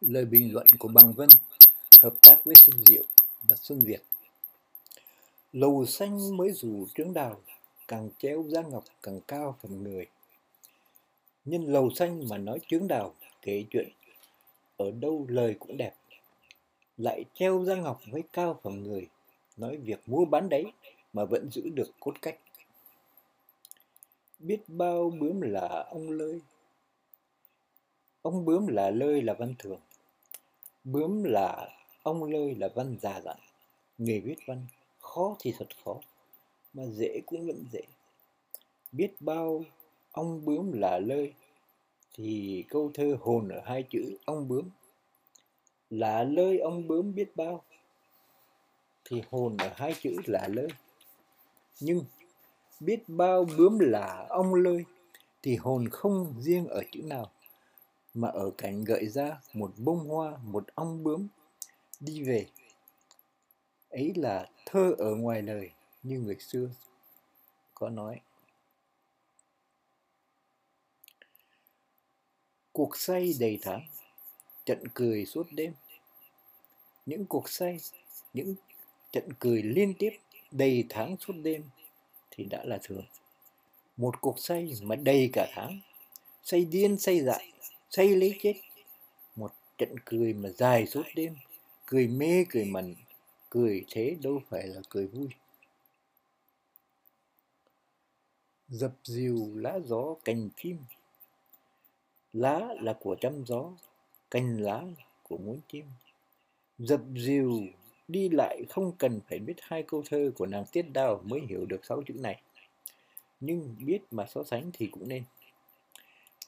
Lời bình luận của Bằng Vân, hợp tác với Xuân Diệu và Xuân Việt. Lầu xanh mới rủ trướng đào, Càng treo giá ngọc càng cao phần người. Nhân lầu xanh mà nói trướng đào, Kể chuyện, ở đâu lời cũng đẹp. Lại treo giá ngọc với cao phần người, Nói việc mua bán đấy Mà vẫn giữ được cốt cách. Biết bao bướm là ông lơi. Ông bướm là lơi là văn thường. Bướm là ông lơi là văn già dặn Nghề viết văn khó thì thật khó, Mà dễ cũng vẫn dễ. Biết bao ông bướm là lơi Thì câu thơ hồn ở hai chữ ông bướm. Là lơi ông bướm biết bao Thì hồn ở hai chữ là lơi. Nhưng biết bao bướm là ông lơi Thì hồn không riêng ở chữ nào mà ở cạnh gợi ra một bông hoa, một ong bướm đi về. Ấy là thơ ở ngoài lời như người xưa có nói. Cuộc say đầy tháng, trận cười suốt đêm. Những cuộc say, những trận cười liên tiếp đầy tháng suốt đêm thì đã là thường. Một cuộc say mà đầy cả tháng, say điên say dại say lấy chết. Một trận cười mà dài suốt đêm. Cười mê, cười mẩn. Cười thế đâu phải là cười vui. Dập dìu lá gió cành chim. Lá là của trăm gió, cành lá của muốn chim dập dìu, đi lại không cần phải biết hai câu thơ của nàng tiết đào mới hiểu được sáu chữ này. Nhưng biết mà so sánh thì cũng nên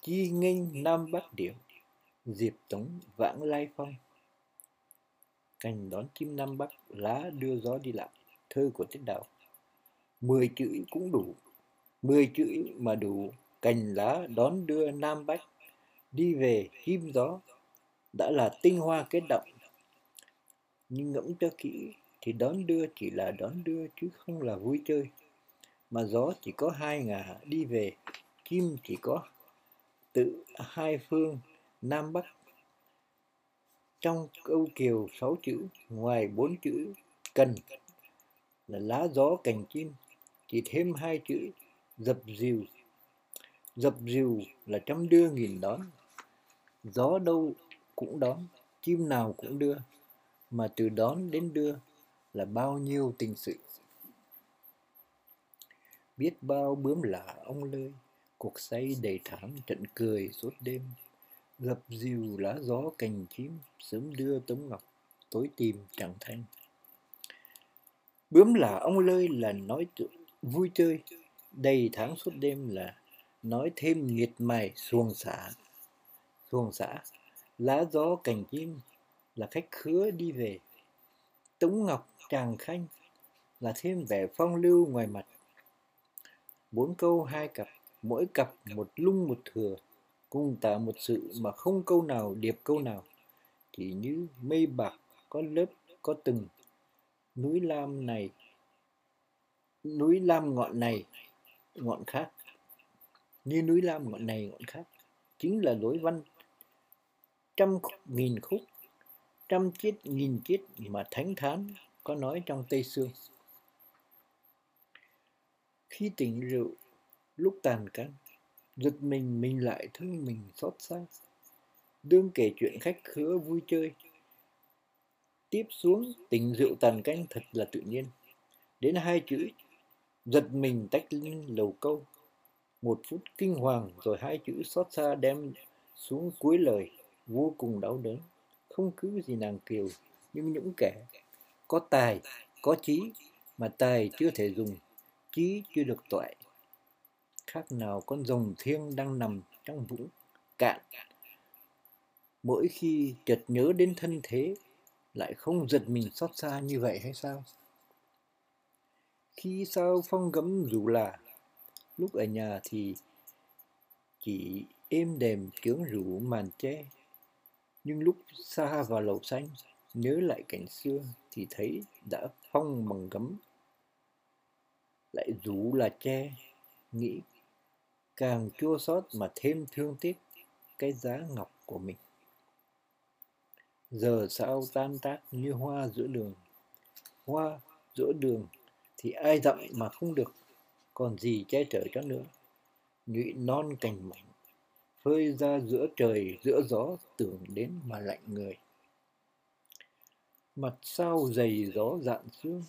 chi nghênh nam bắc điệu diệp tống vãng lai phong cành đón chim nam bắc, lá đưa gió đi lại, thơ của tiết đạo. Mười chữ cũng đủ, mười chữ mà đủ. Cành lá đón đưa nam bắc đi về chim gió, đã là tinh hoa kết động. Nhưng ngẫm cho kỹ thì đón đưa chỉ là đón đưa chứ không là vui chơi. Mà gió chỉ có hai ngả đi về, chim chỉ có tự hai phương Nam Bắc. Trong câu kiều sáu chữ, ngoài bốn chữ cần là lá gió cành chim, chỉ thêm hai chữ dập dìu. Dập dìu là trăm đưa nghìn đón, gió đâu cũng đón, chim nào cũng đưa, mà từ đón đến đưa là bao nhiêu tình sự. Biết bao bướm lạ ông lơi, cuộc say đầy thảm trận cười suốt đêm. Gập dìu lá gió cành chim, sớm đưa tống ngọc tối tìm chẳng thanh. Bướm là ông lơi là nói vui chơi. Đầy tháng suốt đêm là nói thêm nghiệt mài xuồng xả. Xuồng xả, lá gió cành chim là khách khứa đi về. Tống ngọc, tràng khanh là thêm vẻ phong lưu ngoài mặt. Bốn câu hai cặp mỗi cặp một lung một thừa cùng tả một sự mà không câu nào điệp câu nào. Chỉ như mây bạc có lớp có từng núi lam này núi lam ngọn này ngọn khác. Như núi lam ngọn này ngọn khác chính là lối văn. Trăm nghìn khúc trăm chiết nghìn chiết mà thánh thán có nói trong tây xương khi tỉnh rượu lúc tàn căn giật mình mình lại thương mình xót xa. Đương kể chuyện khách khứa vui chơi. Tiếp xuống, tình rượu tàn canh thật là tự nhiên. Đến hai chữ, giật mình tách lên lầu câu. Một phút kinh hoàng rồi hai chữ xót xa đem xuống cuối lời. Vô cùng đau đớn. Không cứ gì nàng kiều, nhưng những kẻ có tài, có trí mà tài chưa thể dùng, trí chưa được toại khác nào con rồng thiêng đang nằm trong vũng cạn. Mỗi khi chợt nhớ đến thân thế, lại không giật mình xót xa như vậy hay sao? Khi sao phong gấm dù là, lúc ở nhà thì chỉ êm đềm chướng rủ màn che nhưng lúc xa vào lầu xanh, nhớ lại cảnh xưa thì thấy đã phong bằng gấm. Lại rủ là che nghĩ càng chua xót mà thêm thương tiếc cái giá ngọc của mình. Giờ sao tan tác như hoa giữa đường? Hoa giữa đường thì ai dặm mà không được, còn gì che chở cho nữa? Nhụy non cành mảnh, phơi ra giữa trời, giữa gió tưởng đến mà lạnh người. Mặt sao dày gió dạn sương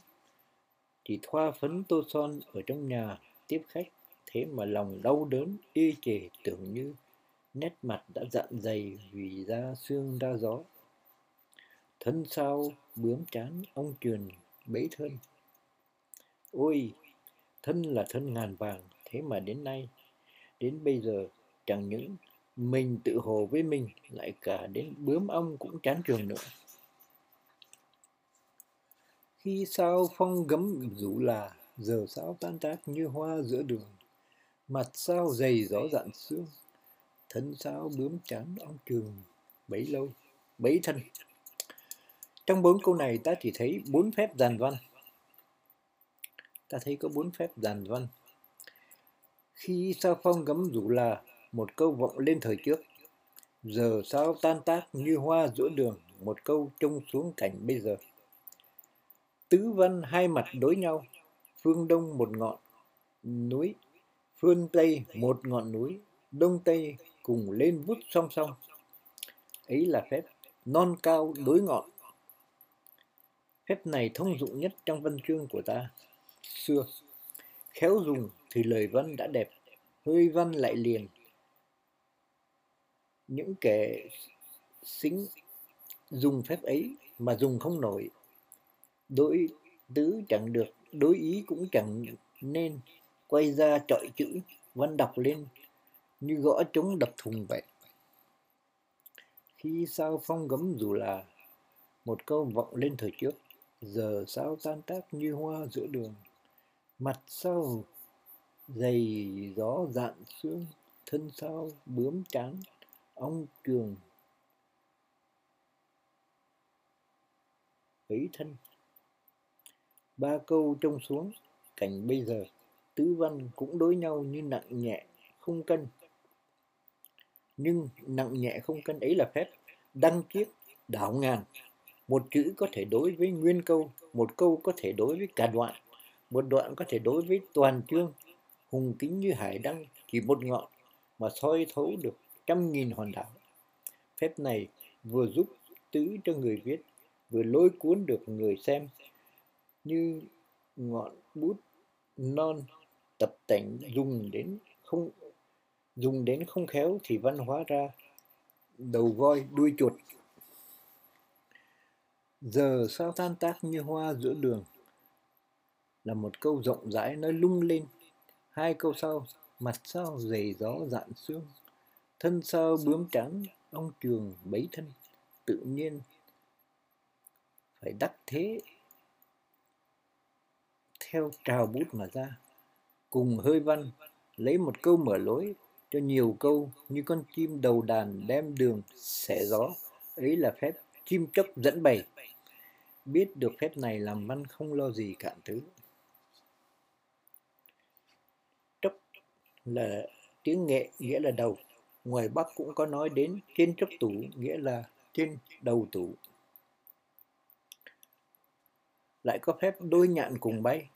chỉ thoa phấn tô son ở trong nhà tiếp khách thế mà lòng đau đớn, y chề tưởng như nét mặt đã dặn dày vì da xương ra gió. Thân sao bướm chán, ông truyền bấy thân. Ôi, thân là thân ngàn vàng, thế mà đến nay, đến bây giờ chẳng những mình tự hồ với mình, lại cả đến bướm ông cũng chán trường nữa. Khi sao phong gấm rủ là, giờ sao tan tác như hoa giữa đường mặt sao dày gió dạn xương, thân sao bướm chán ong trường bấy lâu, bấy thân. Trong bốn câu này ta chỉ thấy bốn phép giàn văn. Ta thấy có bốn phép giàn văn. Khi sao phong gấm rủ là một câu vọng lên thời trước, giờ sao tan tác như hoa giữa đường, một câu trông xuống cảnh bây giờ. Tứ văn hai mặt đối nhau, phương đông một ngọn, núi phương tây, một ngọn núi, đông tây, cùng lên vút song song. Ấy là phép non cao đối ngọn. Phép này thông dụng nhất trong văn chương của ta. Xưa, khéo dùng thì lời văn đã đẹp, hơi văn lại liền. Những kẻ xính dùng phép ấy mà dùng không nổi. Đối tứ chẳng được, đối ý cũng chẳng nên quay ra trọi chữ văn đọc lên, như gõ trống đập thùng vậy khi sao phong gấm dù là, một câu vọng lên thời trước, giờ sao tan tác như hoa giữa đường. Mặt sao dày gió dạn xương thân sao bướm trắng, ong trường ấy thân. Ba câu trông xuống, cảnh bây giờ tứ văn cũng đối nhau như nặng nhẹ không cân. Nhưng nặng nhẹ không cân ấy là phép. Đăng kiếp, đảo ngàn. Một chữ có thể đối với nguyên câu, một câu có thể đối với cả đoạn. Một đoạn có thể đối với toàn chương. Hùng kính như hải đăng chỉ một ngọn mà soi thấu được trăm nghìn hòn đảo. Phép này vừa giúp tứ cho người viết, vừa lôi cuốn được người xem như ngọn bút non tập tành dùng đến không, dùng đến không khéo thì văn hóa ra đầu voi đuôi chuột. Giờ sao tan tác như hoa giữa đường là một câu rộng rãi nói lung lên hai câu sau, mặt sao dày gió dạn xương thân sao bướm trắng ông trường bấy thân. Tự nhiên phải đắc thế theo trào bút mà ra cùng hơi văn lấy một câu mở lối cho nhiều câu như con chim đầu đàn đem đường xẻ gió, ấy là phép chim chóc dẫn bầy. Biết được phép này làm văn không lo gì cạn thứ. Trốc là tiếng nghệ nghĩa là đầu, ngoài bắc cũng có nói đến trên trốc tủ nghĩa là trên đầu tủ. Lại có phép đôi nhạn cùng bay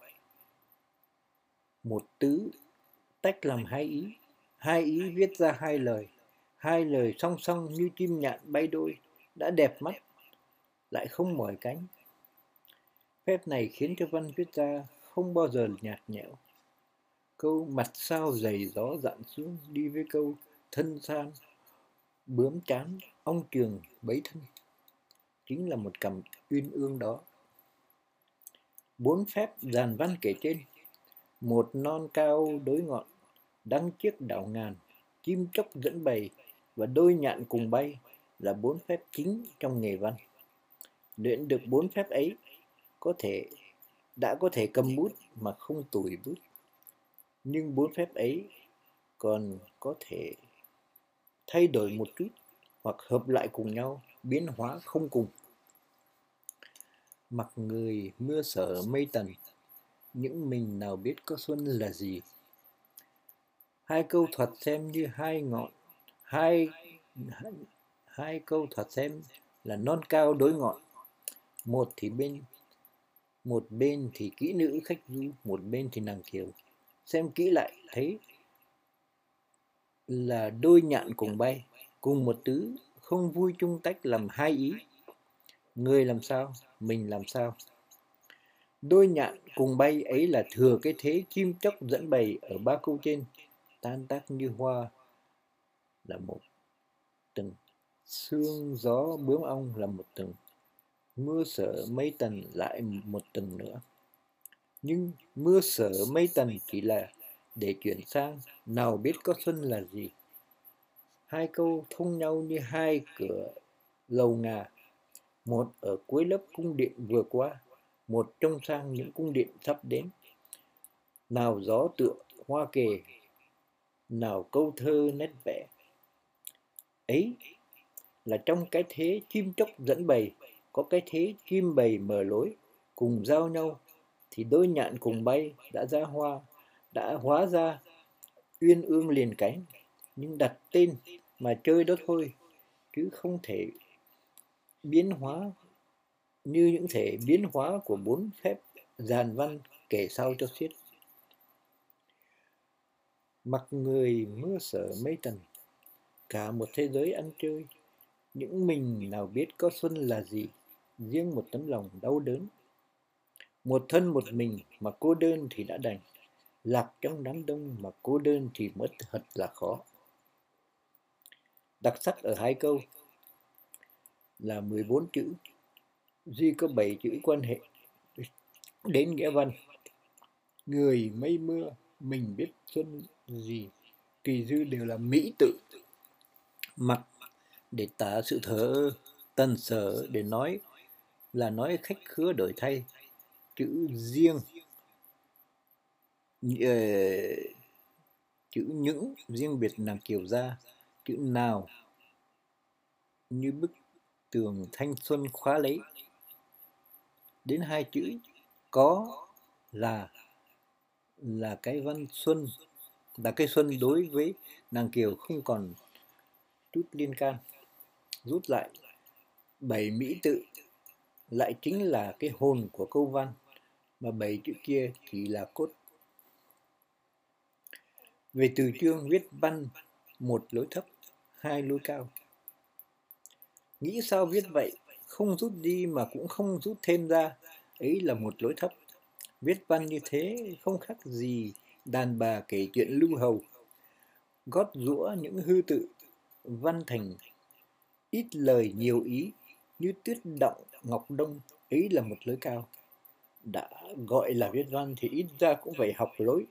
một tứ tách làm hai ý. Hai ý viết ra hai lời. Hai lời song song như chim nhạn bay đôi. Đã đẹp mắt, lại không mỏi cánh. Phép này khiến cho văn viết ra không bao giờ nhạt nhẽo. Câu mặt sao dày gió dạn xuống đi với câu thân san, bướm chán, ong trường, bấy thân. Chính là một cầm uyên ương đó. Bốn phép dàn văn kể trên một non cao đối ngọn đăng chiếc đảo ngàn, chim chóc dẫn bầy và đôi nhạn cùng bay là bốn phép chính trong nghề văn. Luyện được bốn phép ấy, có thể, đã có thể cầm bút mà không tủi bút. Nhưng bốn phép ấy còn có thể thay đổi một chút hoặc hợp lại cùng nhau, biến hóa không cùng. Mặc người mưa sở mây tần những mình nào biết có xuân là gì? Hai câu thuật xem như hai ngọn hai hai, câu thuật xem là non cao đối ngọn. Một thì bên một bên thì kỹ nữ khách du một bên thì nàng kiều. Xem kỹ lại thấy là đôi nhạn cùng bay cùng một tứ không vui chung tách làm hai ý. Người làm sao mình làm sao? Đôi nhạn cùng bay ấy là thừa cái thế chim chóc dẫn bầy ở ba câu trên. Tan tác như hoa là một tầng. Sương gió bướm ong là một tầng. Mưa sở mây tần lại một tầng nữa. Nhưng mưa sở mây tần chỉ là để chuyển sang nào biết có xuân là gì. Hai câu thông nhau như hai cửa lầu ngà. Một ở cuối lớp cung điện vừa qua một trong sang những cung điện sắp đến nào gió tựa hoa kề, nào câu thơ nét vẽ. Ấy là trong cái thế chim chóc dẫn bầy, có cái thế chim bầy mở lối, cùng giao nhau, thì đôi nhạn cùng bay đã ra hoa, đã hóa ra uyên ương liền cánh. Nhưng đặt tên mà chơi đó thôi, chứ không thể biến hóa như những thể biến hóa của bốn phép giàn văn kể sau cho xiết. Mặc người mưa sở mấy tầng, cả một thế giới ăn chơi, những mình nào biết có xuân là gì, riêng một tấm lòng đau đớn. Một thân một mình mà cô đơn thì đã đành, lạc trong đám đông mà cô đơn thì mất thật là khó. Đặc sắc ở hai câu là 14 chữ duy có bảy chữ quan hệ. Đến nghĩa văn. Người mây mưa, mình biết xuân gì. Kỳ dư đều là mỹ tự. Mặt để tả sự thở tần sở để nói là nói khách khứa đổi thay. Chữ riêng ờ, chữ những riêng biệt nàng kiều gia. Chữ nào? Như bức tường thanh xuân khóa lấy đến hai chữ có là là cái văn xuân, là cái xuân đối với nàng kiều không còn chút liên can. Rút lại, bảy mỹ tự lại chính là cái hồn của câu văn, mà bảy chữ kia chỉ là cốt. Về từ chương viết văn, một lối thấp, hai lối cao. Nghĩ sao viết vậy? Không rút đi mà cũng không rút thêm ra. Ấy là một lối thấp viết văn như thế không khác gì đàn bà kể chuyện lưu hầu. Gót rũa những hư tự, văn thành ít lời nhiều ý như tuyết động ngọc đông. Ấy là một lối cao. Đã gọi là viết văn thì ít ra cũng phải học lối,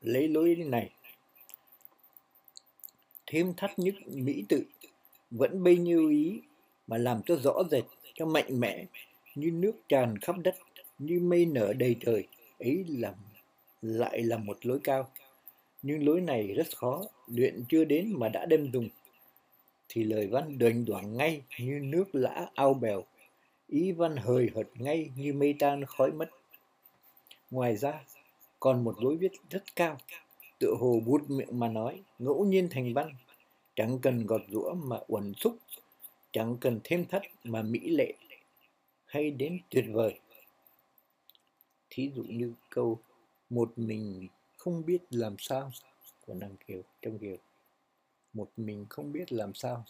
lấy lối này. Thêm thắt những mỹ tự, vẫn bấy nhiêu ý mà làm cho rõ rệt, cho mạnh mẽ, như nước tràn khắp đất, như mây nở đầy trời. Ấy là lại là một lối cao. Nhưng lối này rất khó, luyện chưa đến mà đã đem dùng. Thì lời văn đềnh đoảng ngay như nước lã ao bèo. Ý văn hời hợt ngay như mây tan khói mất. Ngoài ra, còn một lối viết rất cao, tựa hồ bút miệng mà nói, ngẫu nhiên thành văn. Chẳng cần gọt rũa mà uẩn xúc chẳng cần thêm thắt mà mỹ lệ hay đến tuyệt vời. Thí dụ như câu, một mình không biết làm sao của nàng kiều, trong kiều. Một mình không biết làm sao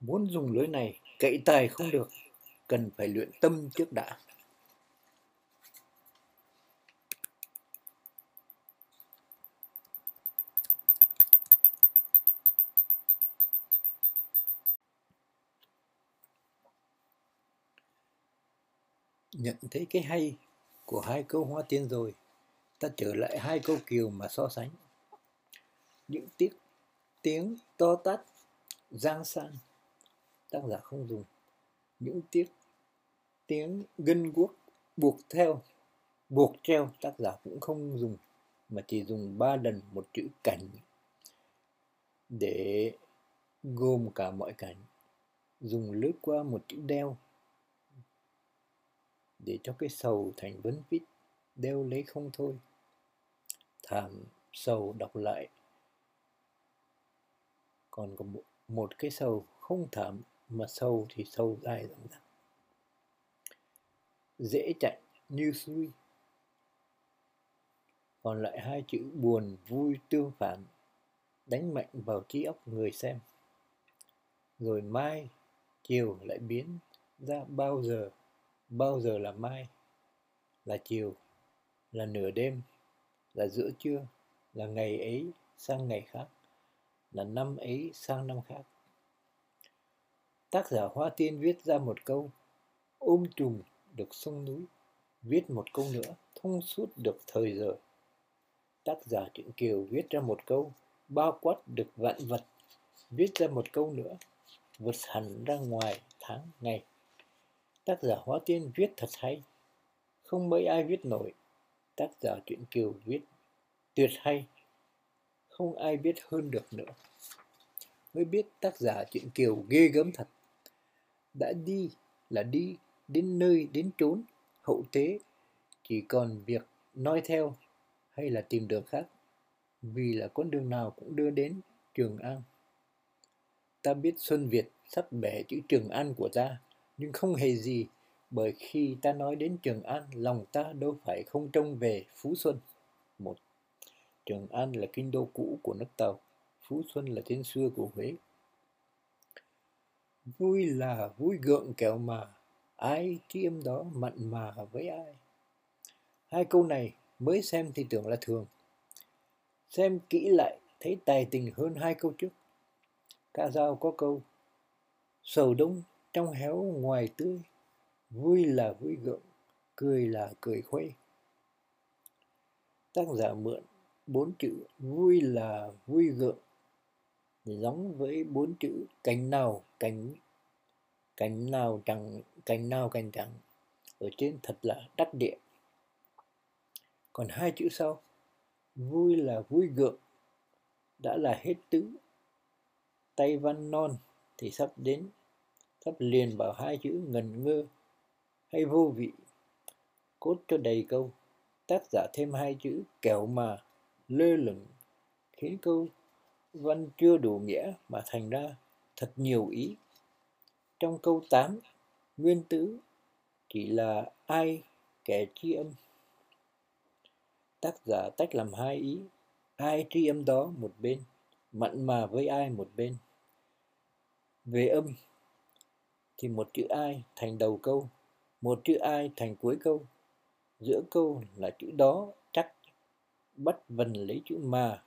muốn dùng lưới này, cậy tài không được, cần phải luyện tâm trước đã. Nhận thấy cái hay của hai câu hoa tiên rồi, ta trở lại hai câu kiều mà so sánh. Những tiếng tiếng to tát, giang san, tác giả không dùng. Những tiếng tiếng gân guốc buộc theo, buộc treo, tác giả cũng không dùng, mà chỉ dùng ba lần một chữ cảnh để gồm cả mọi cảnh. Dùng lướt qua một chữ đeo để cho cái sầu thành vấn vít đeo lấy không thôi. Thảm sầu đọc lại. Còn có một, một cái sầu không thảm mà sâu thì sâu dài dằng dặc dễ chạy như xuôi còn lại hai chữ buồn vui tương phản đánh mạnh vào trí óc người xem. Rồi mai chiều lại biến ra bao giờ? Bao giờ là mai? Là chiều? Là nửa đêm? Là giữa trưa? Là ngày ấy sang ngày khác? Là năm ấy sang năm khác? Tác giả hoa tiên viết ra một câu, ôm trùm được sông núi viết một câu nữa, thông suốt được thời giờ tác giả truyện kiều viết ra một câu bao quát được vạn vật viết ra một câu nữa, vượt hẳn ra ngoài tháng ngày tác giả hóa tiên viết thật hay. Không mấy ai viết nổi. Tác giả truyện kiều viết tuyệt hay. Không ai biết hơn được nữa. Mới biết tác giả truyện kiều ghê gớm thật. Đã đi là đi đến nơi đến chốn hậu tế. Chỉ còn việc nói theo hay là tìm đường khác. Vì là con đường nào cũng đưa đến Trường An. Ta biết Xuân Việt sắp bẻ chữ Trường An của ta, nhưng không hề gì, bởi khi ta nói đến Trường An, lòng ta đâu phải không trông về Phú Xuân. Một, Trường An là kinh đô cũ của nước Tàu, Phú Xuân là tên xưa của Huế. Vui là vui gượng kẹo mà, ai tiêm đó mặn mà với ai. Hai câu này mới xem thì tưởng là thường, Xem kỹ lại thấy tài tình hơn hai câu trước. Ca dao có câu Sầu đông trong héo ngoài tươi, vui là vui gượng, cười là cười khuây. Tác giả mượn bốn chữ vui là vui gượng giống với bốn chữ cánh nào cánh cánh nào chẳng cánh nào cánh chẳng ở trên thật là đắc địa còn hai chữ sau vui là vui gượng đã là hết tứ tay văn non thì sắp đến sắp liền vào hai chữ ngần ngơ hay vô vị. Cốt cho đầy câu, tác giả thêm hai chữ kẹo mà, lơ lửng, khiến câu văn chưa đủ nghĩa mà thành ra thật nhiều ý. Trong câu 8 nguyên tứ chỉ là ai kẻ tri âm? Tác giả tách làm hai ý, ai tri âm đó một bên, mặn mà với ai một bên. Về âm thì một chữ ai thành đầu câu, một chữ ai thành cuối câu. Giữa câu là chữ đó chắc bắt vần lấy chữ mà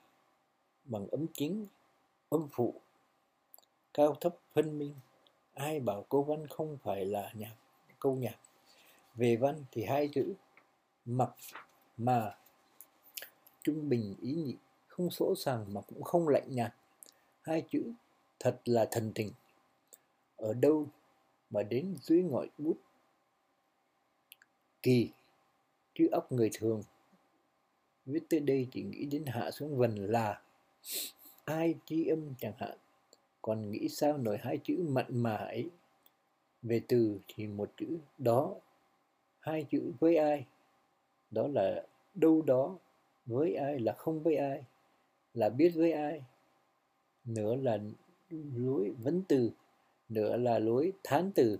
bằng âm chính, âm phụ, cao thấp phân minh. Ai bảo câu văn không phải là nhạc, câu nhạc? Về văn thì hai chữ, mặc, mà. Trung bình ý nhị, không sỗ sàng mà cũng không lạnh nhạt. Hai chữ, thật là thần tình ở đâu mà đến dưới ngòi bút. Kỳ chứ óc người thường. Viết tới đây chỉ nghĩ đến hạ xuống vần là, ai chi âm chẳng hạn. Còn nghĩ sao nổi hai chữ mặn mà ấy về từ thì một chữ đó, hai chữ với ai? Đó là đâu đó, với ai là không với ai? Là biết với ai? Nữa là lối vấn từ nữa là lối thán từ.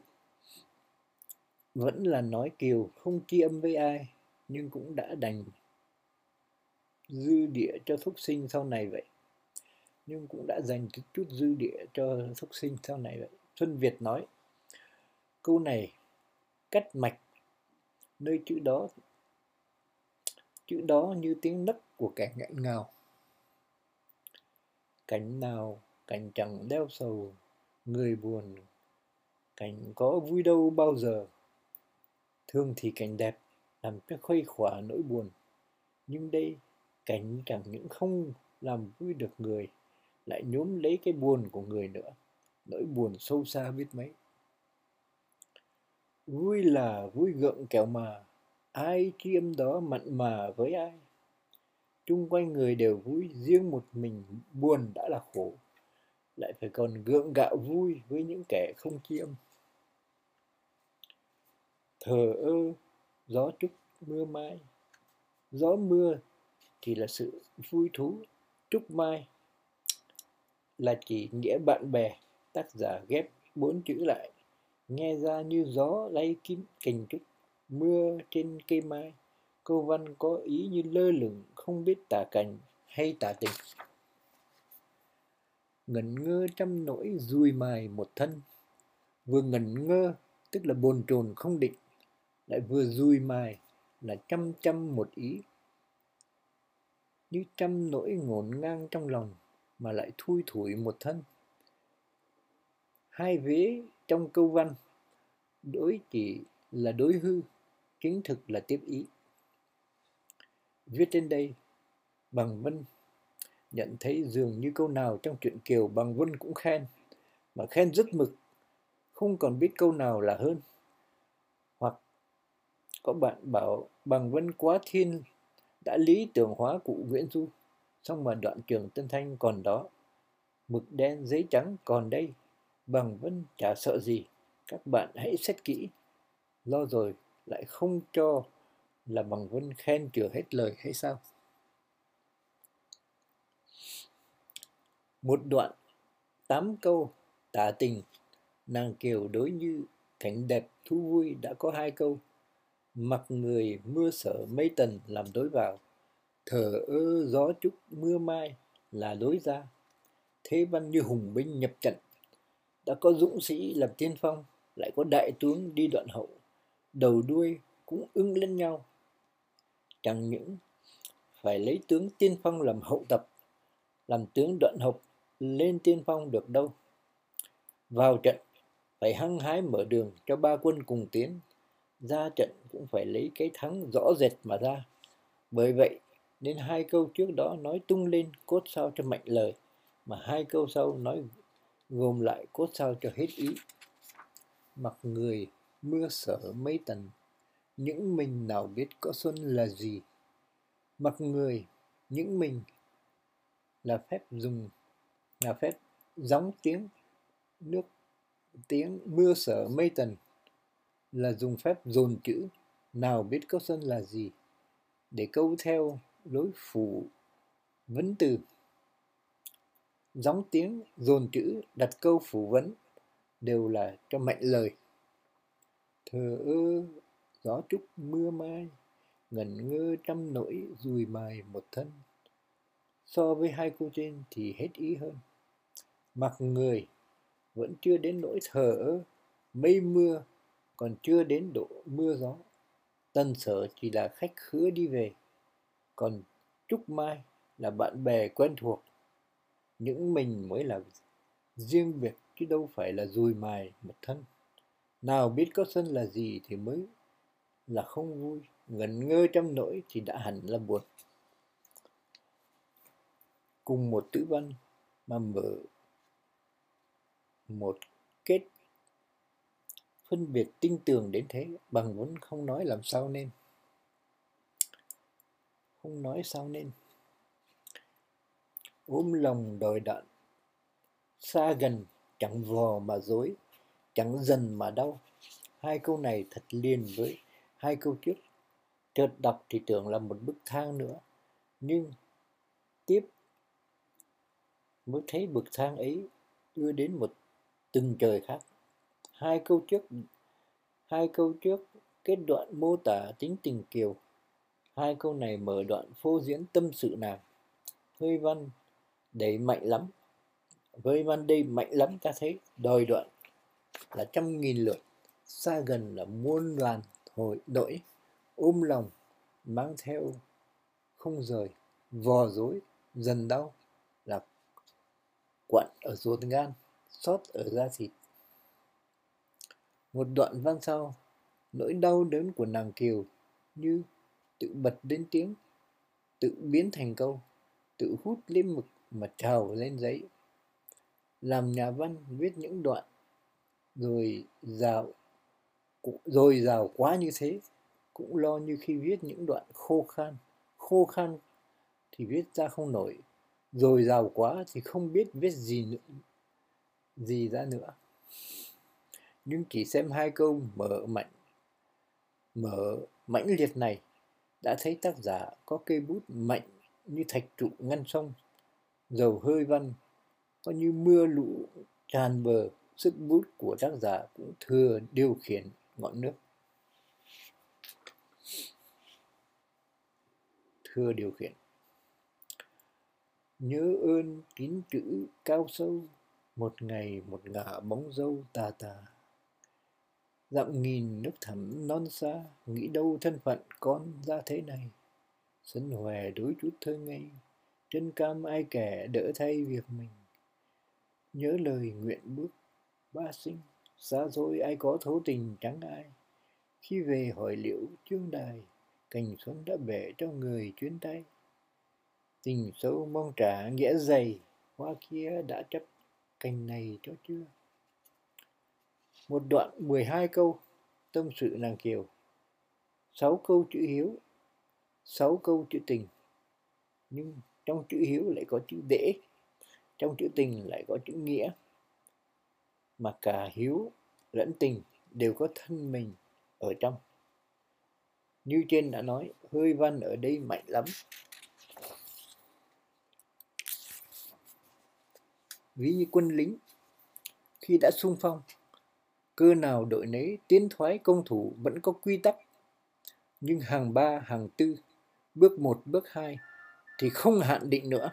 Vẫn là nói kiều, không chi âm với ai, nhưng cũng đã đành dư địa cho phúc sinh sau này vậy. Nhưng cũng đã dành chút dư địa cho phúc sinh sau này vậy. Xuân việt nói, câu này cắt mạch, nơi chữ đó chữ đó như tiếng nấc của kẻ ngạn ngào. Cảnh nào cảnh chẳng đeo sầu người buồn, cảnh có vui đâu bao giờ. Thương thì cảnh đẹp, làm cho khuây khỏa nỗi buồn. Nhưng đây, cảnh chẳng những không làm vui được người, lại nhốm lấy cái buồn của người nữa. Nỗi buồn sâu xa biết mấy. Vui là vui gượng kẹo mà, ai chiêm đó mặn mà với ai? Chung quanh người đều vui, riêng một mình buồn đã là khổ lại phải còn gượng gạo vui với những kẻ không chiêm thờ ơ, gió trúc mưa mai. Gió mưa thì là sự vui thú, trúc mai là chỉ nghĩa bạn bè, tác giả ghép bốn chữ lại. Nghe ra như gió lay kim cành trúc mưa trên cây mai. Câu văn có ý như lơ lửng, không biết tả cảnh hay tả tình ngẩn ngơ trăm nỗi dùi mài một thân. Vừa ngẩn ngơ, tức là bồn chồn không định, lại vừa dùi mài là trăm trăm một ý. Như trăm nỗi ngổn ngang trong lòng mà lại thui thủi một thân. Hai vế trong câu văn, đối chỉ là đối hư chính thực là tiếp ý. Viết trên đây, bằng vân nhận thấy dường như câu nào trong truyện kiều bằng vân cũng khen, mà khen rất mực, không còn biết câu nào là hơn. Hoặc có bạn bảo bằng vân quá thiên, đã lý tưởng hóa cụ Nguyễn Du, xong mà đoạn trường Tân Thanh còn đó. Mực đen giấy trắng còn đây bằng vân chả sợ gì, các bạn hãy xét kỹ. Lo rồi lại không cho là bằng vân khen chừa hết lời hay sao? Một đoạn, tám câu tả tình, nàng kiều đối như cảnh đẹp thú vui đã có hai câu. Mặc người mưa sở mây tần làm đối vào thở ơ gió trúc mưa mai là đối ra. Thế văn như hùng binh nhập trận, đã có dũng sĩ làm tiên phong, lại có đại tướng đi đoạn hậu, đầu đuôi cũng ưng lên nhau. Chẳng những phải lấy tướng tiên phong làm hậu tập, làm tướng đoạn hậu lên tiên phong được đâu. Vào trận, phải hăng hái mở đường cho ba quân cùng tiến. Ra trận cũng phải lấy cái thắng rõ rệt mà ra. Bởi vậy, nên hai câu trước đó nói tung lên cốt sao cho mạnh lời, mà hai câu sau nói gồm lại cốt sao cho hết ý. Mặc người, mưa sở mấy tần, những mình nào biết có xuân là gì? Mặc người, những mình là phép dùng là phép gióng tiếng, nước tiếng mưa sở mây tần là dùng phép dồn chữ. Nào biết câu xuân là gì? Để câu theo lối phủ vấn từ. Gióng tiếng dồn chữ, đặt câu phủ vấn đều là cho mạnh lời. Thờ ơ, gió trúc mưa mai, ngẩn ngơ trăm nỗi dùi mài một thân. So với hai câu trên thì hết ý hơn mặc người vẫn chưa đến nỗi thờ ơ mây mưa còn chưa đến độ mưa gió. Tân sở chỉ là khách khứa đi về, còn trúc mai là bạn bè quen thuộc. Những mình mới là riêng biệt, chứ đâu phải là dùi mài một thân. Nào biết có sân là gì thì mới là không vui. Ngẩn ngơ trong nỗi thì đã hẳn là buồn. Cùng một tử văn mà mở một kết phân biệt tinh tường đến thế. Bằng vốn không nói làm sao nên. Không nói sao nên. Ôm lòng đòi đạn. Xa gần, chẳng vò mà dối, chẳng dần mà đau. Hai câu này thật liền với hai câu trước. Chợt đọc thì tưởng là một bức thang nữa. Nhưng tiếp mới thấy bậc thang ấy đưa đến một từng trời khác. Hai câu trước, hai câu trước, kết đoạn mô tả tính tình kiều. Hai câu này mở đoạn phô diễn tâm sự nàng. Hơi văn đầy mạnh lắm. Với văn đây mạnh lắm, ta thấy đòi đoạn là trăm nghìn lượt. Xa gần là muôn đoàn hội nỗi. Ôm lòng, mang theo không rời. Vò dối dần đau là quặn ở ruột gan sót ở da thịt. Một đoạn văn sau, nỗi đau đớn của nàng kiều như tự bật đến tiếng, tự biến thành câu, tự hút lên mực mà trào lên giấy. Làm nhà văn viết những đoạn, rồi rào rồi rào quá như thế. Cũng lo như khi viết những đoạn khô khan khô khan thì viết ra không nổi. Rồi rào quá thì không biết viết gì nữa gì ra nữa. Nhưng chỉ xem hai câu mở mạnh mở mãnh liệt này, đã thấy tác giả có cây bút mạnh như thạch trụ ngăn sông, dầu hơi văn có như mưa lũ tràn bờ, sức bút của tác giả cũng thừa điều khiển ngọn nước. Thừa điều khiển. Nhớ ơn tín chữ cao sâu một ngày một ngả bóng dâu tà tà. Dặm nghìn nước thẳm non xa, nghĩ đâu thân phận con ra thế này. Sân hòe đối chút thơ ngây trên cam ai kẻ đỡ thay việc mình. Nhớ lời nguyện bước, ba sinh, xa xôi ai có thấu tình chẳng ai. Khi về hỏi liễu chương đài, cành xuân đã bể cho người chuyến tay. Tình sâu mong trả nghĩa dày, hoa kia đã chấp cành này cho chưa một đoạn 12 câu, tâm sự nàng kiều. Sáu câu chữ hiếu, sáu câu chữ tình. Nhưng trong chữ hiếu lại có chữ đễ, trong chữ tình lại có chữ nghĩa. Mà cả hiếu lẫn tình đều có thân mình ở trong. Như trên đã nói, hơi văn ở đây mạnh lắm. Ví như quân lính. Khi đã sung phong, cơ nào đội nấy tiến thoái công thủ vẫn có quy tắc. Nhưng hàng ba, hàng tư, bước một, bước hai thì không hạn định nữa.